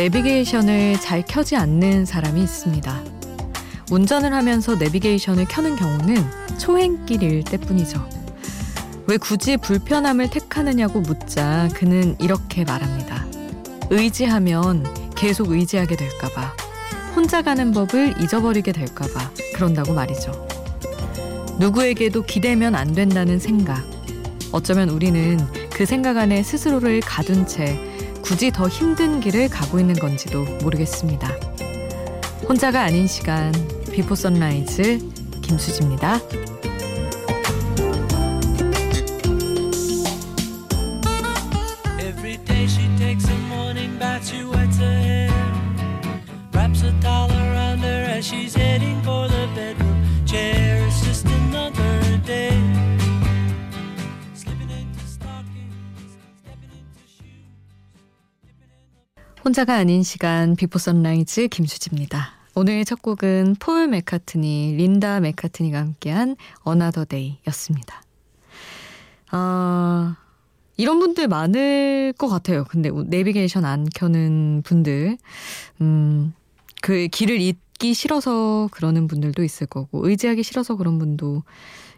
내비게이션을 잘 켜지 않는 사람이 있습니다. 운전을 하면서 내비게이션을 켜는 경우는 초행길일 때뿐이죠. 왜 굳이 불편함을 택하느냐고 묻자 그는 이렇게 말합니다. 의지하면 계속 의지하게 될까봐. 혼자 가는 법을 잊어버리게 될까봐 그런다고 말이죠. 누구에게도 기대면 안 된다는 생각. 어쩌면 우리는 그 생각 안에 스스로를 가둔 채 굳이 더 힘든 길을 가고 있는 건지도 모르겠습니다. 혼자가 아닌 시간, Before Sunrise 김수지입니다. 혼자가 아닌 시간 Before Sunrise 김수지입니다. 오늘 첫 곡은 폴 맥카트니, 린다 맥카트니가 함께한 Another Day였습니다. 아, 이런 분들 많을 것 같아요. 근데 내비게이션 안 켜는 분들, 음, 그 길을 잊기 싫어서 그러는 분들도 있을 거고, 의지하기 싫어서 그런 분도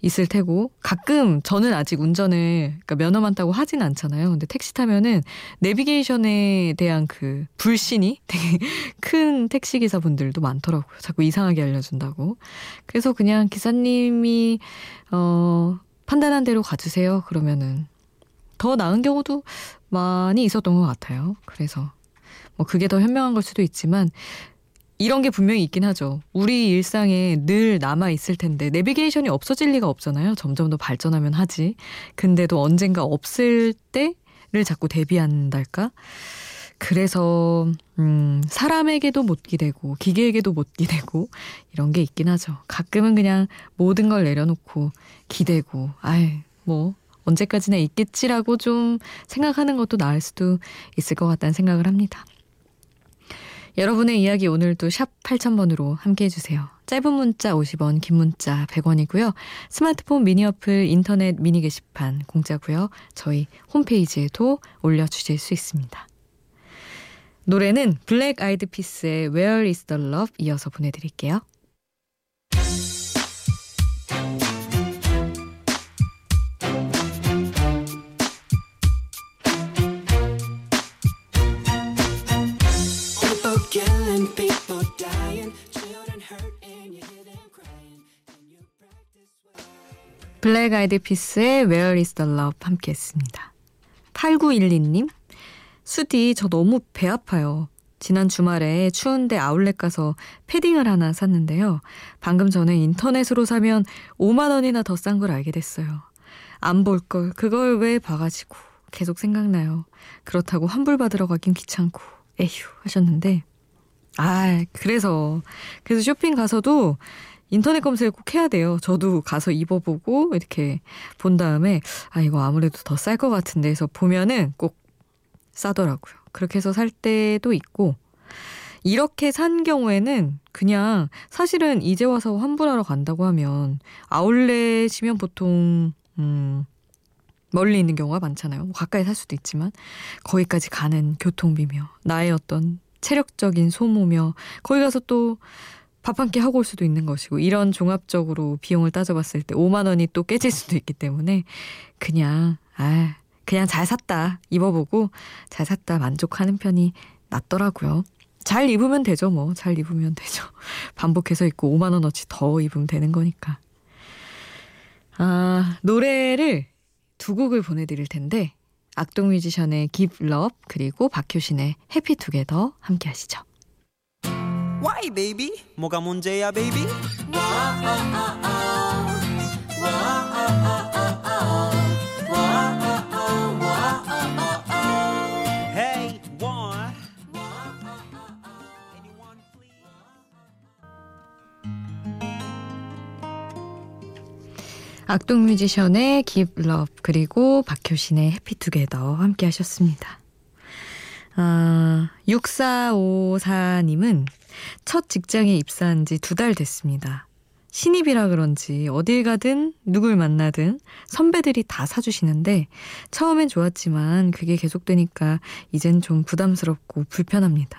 있을 테고 가끔 저는 아직 운전을 그러니까 면허만 따고 하진 않잖아요. 근데 택시 타면은 내비게이션에 대한 그 불신이 되게 큰 택시 기사분들도 많더라고요. 자꾸 이상하게 알려준다고. 그래서 그냥 기사님이 어 판단한 대로 가주세요. 그러면은 더 나은 경우도 많이 있었던 것 같아요. 그래서 뭐 그게 더 현명한 걸 수도 있지만 이런 게 분명히 있긴 하죠. 우리 일상에 늘 남아 있을 텐데 내비게이션이 없어질 리가 없잖아요. 점점 더 발전하면 하지. 근데도 언젠가 없을 때를 자꾸 대비한달까? 그래서 음, 사람에게도 못 기대고 기계에게도 못 기대고 이런 게 있긴 하죠. 가끔은 그냥 모든 걸 내려놓고 기대고 아이 뭐 언제까지나 있겠지라고 좀 생각하는 것도 나을 수도 있을 것 같다는 생각을 합니다. 여러분의 이야기 오늘도 샵 8000번으로 함께 해주세요. 짧은 문자 50원, 긴 문자 100원이고요. 스마트폰 미니 어플, 인터넷 미니 게시판 공짜고요. 저희 홈페이지에도 올려주실 수 있습니다. 노래는 Black Eyed Peas의 Where is the Love 이어서 보내드릴게요. Black Eyed Peas의 Where is the Love 함께 했습니다. 8912님, 수디, 저 너무 배 아파요. 지난 주말에 추운데 아울렛 가서 패딩을 하나 샀는데요. 방금 전에 인터넷으로 사면 5만원이나 더 싼 걸 알게 됐어요. 안 볼 걸, 그걸 왜 봐가지고 계속 생각나요. 그렇다고 환불받으러 가긴 귀찮고, 에휴, 하셨는데. 아, 그래서, 그래서 쇼핑 가서도 인터넷 검색을 꼭 해야 돼요. 저도 가서 입어보고 이렇게 본 다음에 아 이거 아무래도 더 쌀 것 같은데 해서 보면은 꼭 싸더라고요. 그렇게 해서 살 때도 있고 이렇게 산 경우에는 그냥 사실은 이제 와서 환불하러 간다고 하면 아울렛이면 보통 음 멀리 있는 경우가 많잖아요. 뭐 가까이 살 수도 있지만 거기까지 가는 교통비며 나의 어떤 체력적인 소모며 거기 가서 또 밥 한 끼 하고 올 수도 있는 것이고 이런 종합적으로 비용을 따져봤을 때 5만 원이 또 깨질 수도 있기 때문에 그냥 아 그냥 잘 샀다 입어보고 잘 샀다 만족하는 편이 낫더라고요. 잘 입으면 되죠 뭐 잘 입으면 되죠. 반복해서 입고 5만 원어치 더 입으면 되는 거니까. 아 노래를 두 곡을 보내드릴 텐데 악동 뮤지션의 Give Love 그리고 박효신의 해피 투게더 함께 하시죠. Why baby? 뭐가 문제야 baby? 악동 뮤지션의 Give Love 그리고 박효신의 해피 투게더 함께 하셨습니다. 아, 6454님은 첫 직장에 입사한 지 두 달 됐습니다. 신입이라 그런지 어딜 가든 누굴 만나든 선배들이 다 사주시는데 처음엔 좋았지만 그게 계속되니까 이젠 좀 부담스럽고 불편합니다.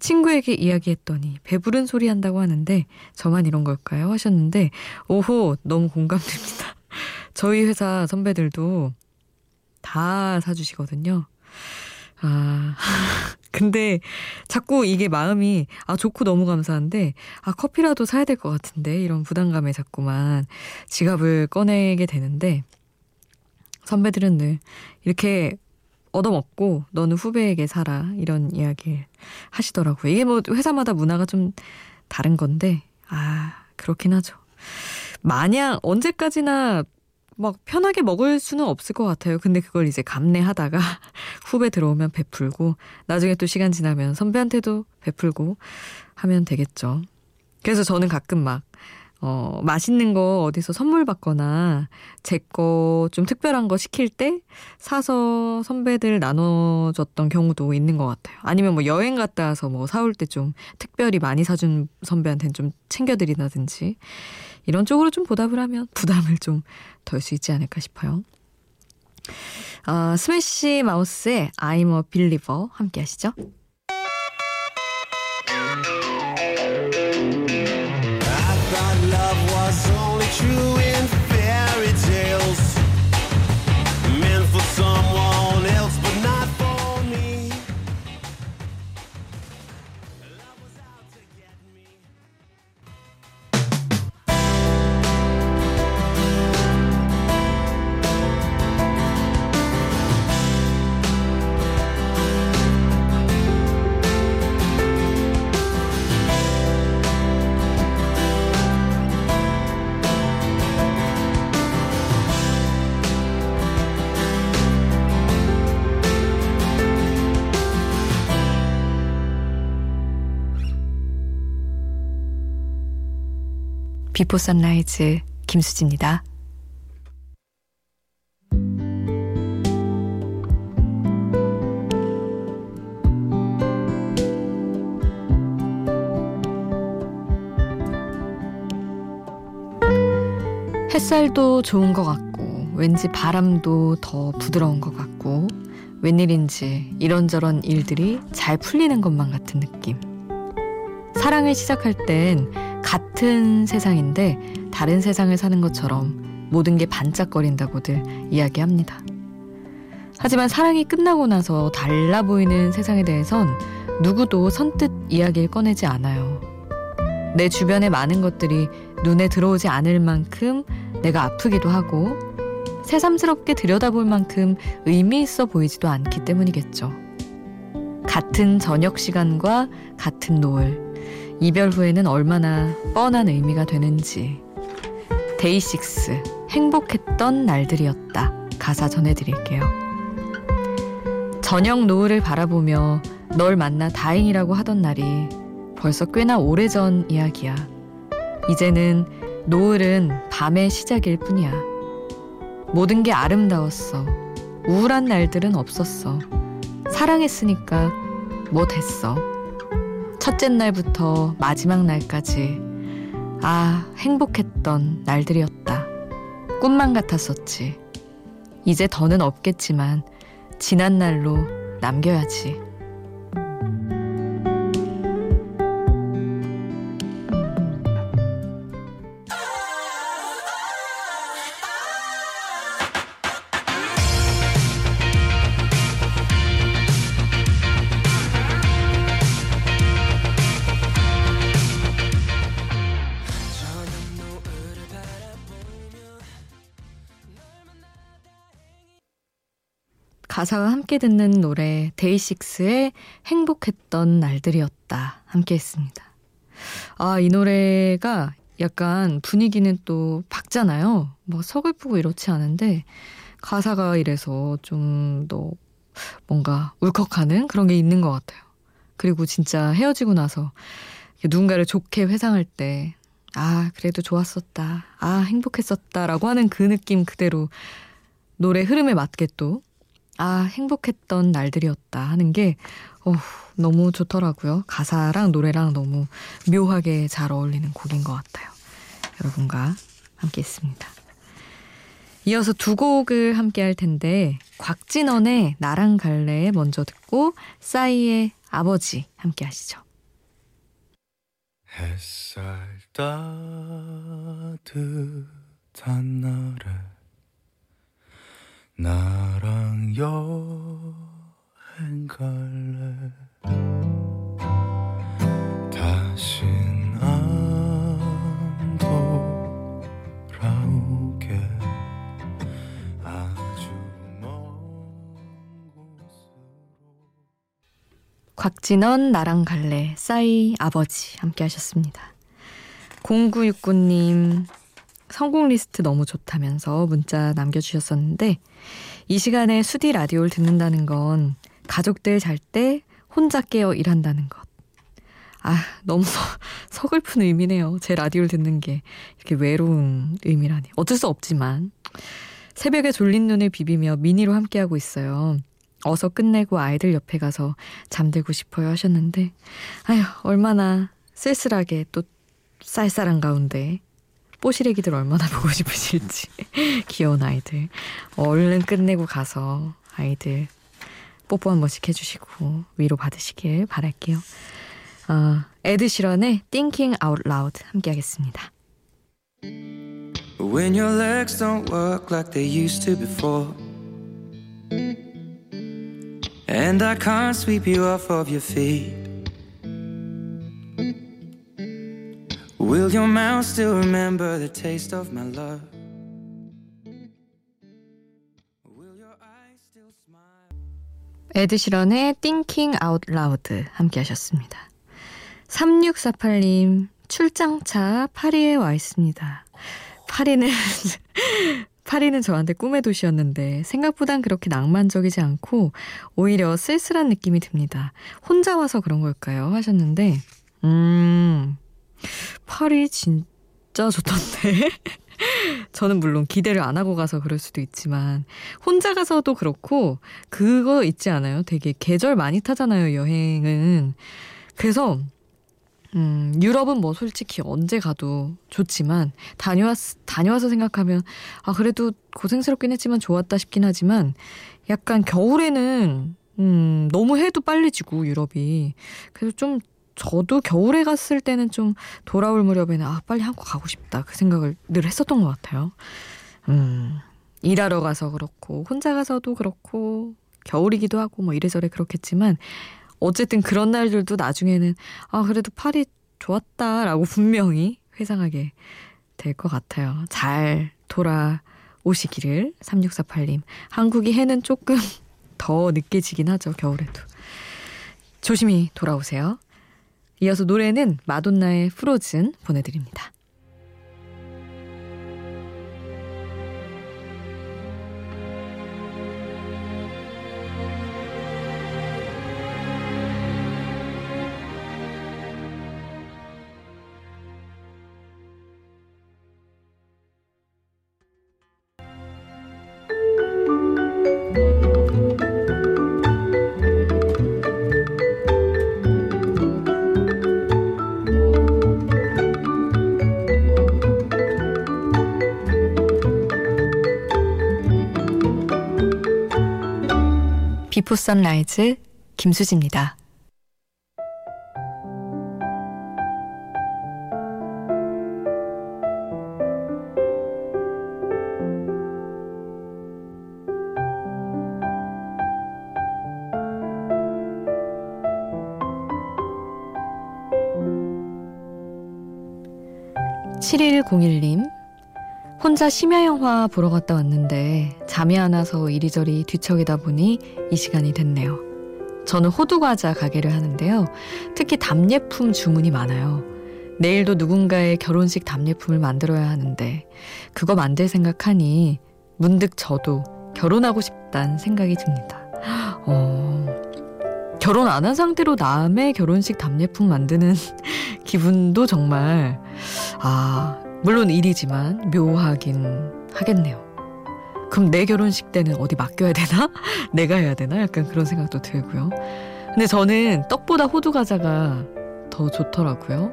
친구에게 이야기했더니 배부른 소리 한다고 하는데 저만 이런 걸까요? 하셨는데 오호 너무 공감됩니다. 저희 회사 선배들도 다 사주시거든요. 아, 근데 자꾸 이게 마음이, 아, 좋고 너무 감사한데, 아, 커피라도 사야 될 것 같은데, 이런 부담감에 자꾸만 지갑을 꺼내게 되는데, 선배들은 늘 이렇게 얻어먹고 너는 후배에게 살아. 이런 이야기 하시더라고요. 이게 뭐 회사마다 문화가 좀 다른 건데, 아, 그렇긴 하죠. 마냥 언제까지나 막 편하게 먹을 수는 없을 것 같아요. 근데 그걸 이제 감내하다가 후배 들어오면 베풀고 나중에 또 시간 지나면 선배한테도 베풀고 하면 되겠죠. 그래서 저는 가끔 막 어, 맛있는 거 어디서 선물 받거나 제 거 좀 특별한 거 시킬 때 사서 선배들 나눠줬던 경우도 있는 것 같아요. 아니면 뭐 여행 갔다 와서 뭐 사올 때 좀 특별히 많이 사준 선배한테는 좀 챙겨드리다든지 이런 쪽으로 좀 보답을 하면 부담을 좀 덜 수 있지 않을까 싶어요. 어, 스매시 마우스의 I'm a Believer 함께 하시죠. Before Sunrise 김수지입니다. 햇살도 좋은 것 같고 왠지 바람도 더 부드러운 것 같고 웬일인지 이런저런 일들이 잘 풀리는 것만 같은 느낌. 사랑을 시작할 땐 같은 세상인데 다른 세상을 사는 것처럼 모든 게 반짝거린다고들 이야기합니다. 하지만 사랑이 끝나고 나서 달라 보이는 세상에 대해선 누구도 선뜻 이야기를 꺼내지 않아요. 내 주변의 많은 것들이 눈에 들어오지 않을 만큼 내가 아프기도 하고 새삼스럽게 들여다볼 만큼 의미 있어 보이지도 않기 때문이겠죠. 같은 저녁 시간과 같은 노을, 이별 후에는 얼마나 뻔한 의미가 되는지. 데이식스, 행복했던 날들이었다. 가사 전해드릴게요. 저녁 노을을 바라보며 널 만나 다행이라고 하던 날이 벌써 꽤나 오래전 이야기야. 이제는 노을은 밤의 시작일 뿐이야. 모든 게 아름다웠어. 우울한 날들은 없었어. 사랑했으니까 뭐 됐어. 첫째 날부터 마지막 날까지 아, 행복했던 날들이었다. 꿈만 같았었지. 이제 더는 없겠지만 지난 날로 남겨야지. 가사와 함께 듣는 노래 데이식스의 행복했던 날들이었다 함께 했습니다. 아, 이 노래가 약간 분위기는 또 밝잖아요. 뭐 서글프고 이렇지 않은데 가사가 이래서 좀 더 뭔가 울컥하는 그런 게 있는 것 같아요. 그리고 진짜 헤어지고 나서 누군가를 좋게 회상할 때, 아, 그래도 좋았었다. 아, 행복했었다. 라고 하는 그 느낌 그대로 노래 흐름에 맞게 또 아, 행복했던 날들이었다 하는 게, 어, 너무 좋더라고요. 가사랑 노래랑 너무 묘하게 잘 어울리는 곡인 것 같아요. 여러분과 함께 했습니다. 이어서 두 곡을 함께 할 텐데 곽진원의 나랑 갈래 먼저 듣고 싸이의 아버지 함께 하시죠. 햇살 따뜻한 날에 나랑 여행 갈래? 다신 안 돌아오게. 아주 먼 곳으로. 곽진원 나랑 갈래 싸이 아버지 함께 하셨습니다. 0969님 성공 리스트 너무 좋다면서 문자 남겨주셨었는데 이 시간에 수디 라디오를 듣는다는 건 가족들 잘 때 혼자 깨어 일한다는 것. 아, 너무 서, 서글픈 의미네요. 제 라디오를 듣는 게 이렇게 외로운 의미라니. 어쩔 수 없지만 새벽에 졸린 눈을 비비며 미니로 함께하고 있어요. 어서 끝내고 아이들 옆에 가서 잠들고 싶어요 하셨는데 아휴 얼마나 쓸쓸하게 또 쌀쌀한 가운데 뽀시래기들 얼마나 보고 싶으실지 귀여운 아이들 얼른 끝내고 가서 아이들 뽀뽀 한 번씩 해주시고 위로 받으시길 바랄게요. 어, 에드 시런의 Thinking Out Loud 함께 하겠습니다. When your legs don't work like they used to before And I can't sweep you off of your feet Will your mouth still remember the taste of my love? 에드시런의 Thinking Out Loud 함께 하셨습니다. 3648님, 출장차 파리에 와 있습니다. 파리는, 파리는 저한테 꿈의 도시였는데 생각보단 그렇게 낭만적이지 않고 오히려 쓸쓸한 느낌이 듭니다. 혼자 와서 그런 걸까요? 하셨는데, 음, 파리 진짜 좋던데. 저는 물론 기대를 안 하고 가서 그럴 수도 있지만 혼자 가서도 그렇고 그거 있지 않아요? 되게 계절 많이 타잖아요, 여행은. 그래서 음, 유럽은 뭐 솔직히 언제 가도 좋지만 다녀왔 다녀와서 생각하면 아 그래도 고생스럽긴 했지만 좋았다 싶긴 하지만 약간 겨울에는 음, 너무 해도 빨리 지고 유럽이 그래서 좀 저도 겨울에 갔을 때는 좀 돌아올 무렵에는 아 빨리 한국 가고 싶다 그 생각을 늘 했었던 것 같아요. 음 일하러 가서 그렇고 혼자 가서도 그렇고 겨울이기도 하고 뭐 이래저래 그렇겠지만 어쨌든 그런 날들도 나중에는 아 그래도 파리 좋았다라고 분명히 회상하게 될 것 같아요. 잘 돌아오시기를 3648님. 한국이 해는 조금 더 늦게 지긴 하죠 겨울에도. 조심히 돌아오세요. 이어서 노래는 마돈나의 프로즌 보내드립니다. Before Sunrise 김수지입니다. 칠일공일님 혼자 심야 영화 보러 갔다 왔는데 잠이 안 와서 이리저리 뒤척이다 보니 이 시간이 됐네요. 저는 호두과자 가게를 하는데요. 특히 답례품 주문이 많아요. 내일도 누군가의 결혼식 답례품을 만들어야 하는데 그거 만들 생각하니 문득 저도 결혼하고 싶다는 생각이 듭니다. 어, 결혼 안 한 상태로 남의 결혼식 답례품 만드는 기분도 정말 아 물론 일이지만 묘하긴 하겠네요. 그럼 내 결혼식 때는 어디 맡겨야 되나? 내가 해야 되나? 약간 그런 생각도 들고요. 근데 저는 떡보다 호두 과자가 더 좋더라고요.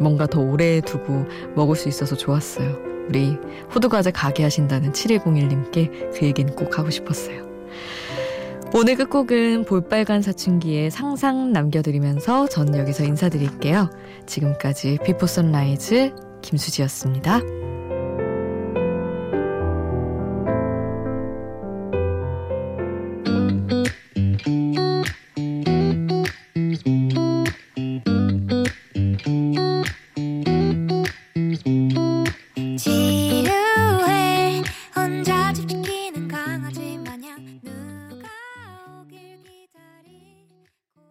뭔가 더 오래 두고 먹을 수 있어서 좋았어요. 우리 호두 과자 가게 하신다는 7101님께 그 얘기는 꼭 하고 싶었어요. 오늘 끝곡은 볼빨간 사춘기의 상상 남겨드리면서 전 여기서 인사드릴게요. 지금까지 Before Sunrise 김수지였습니다.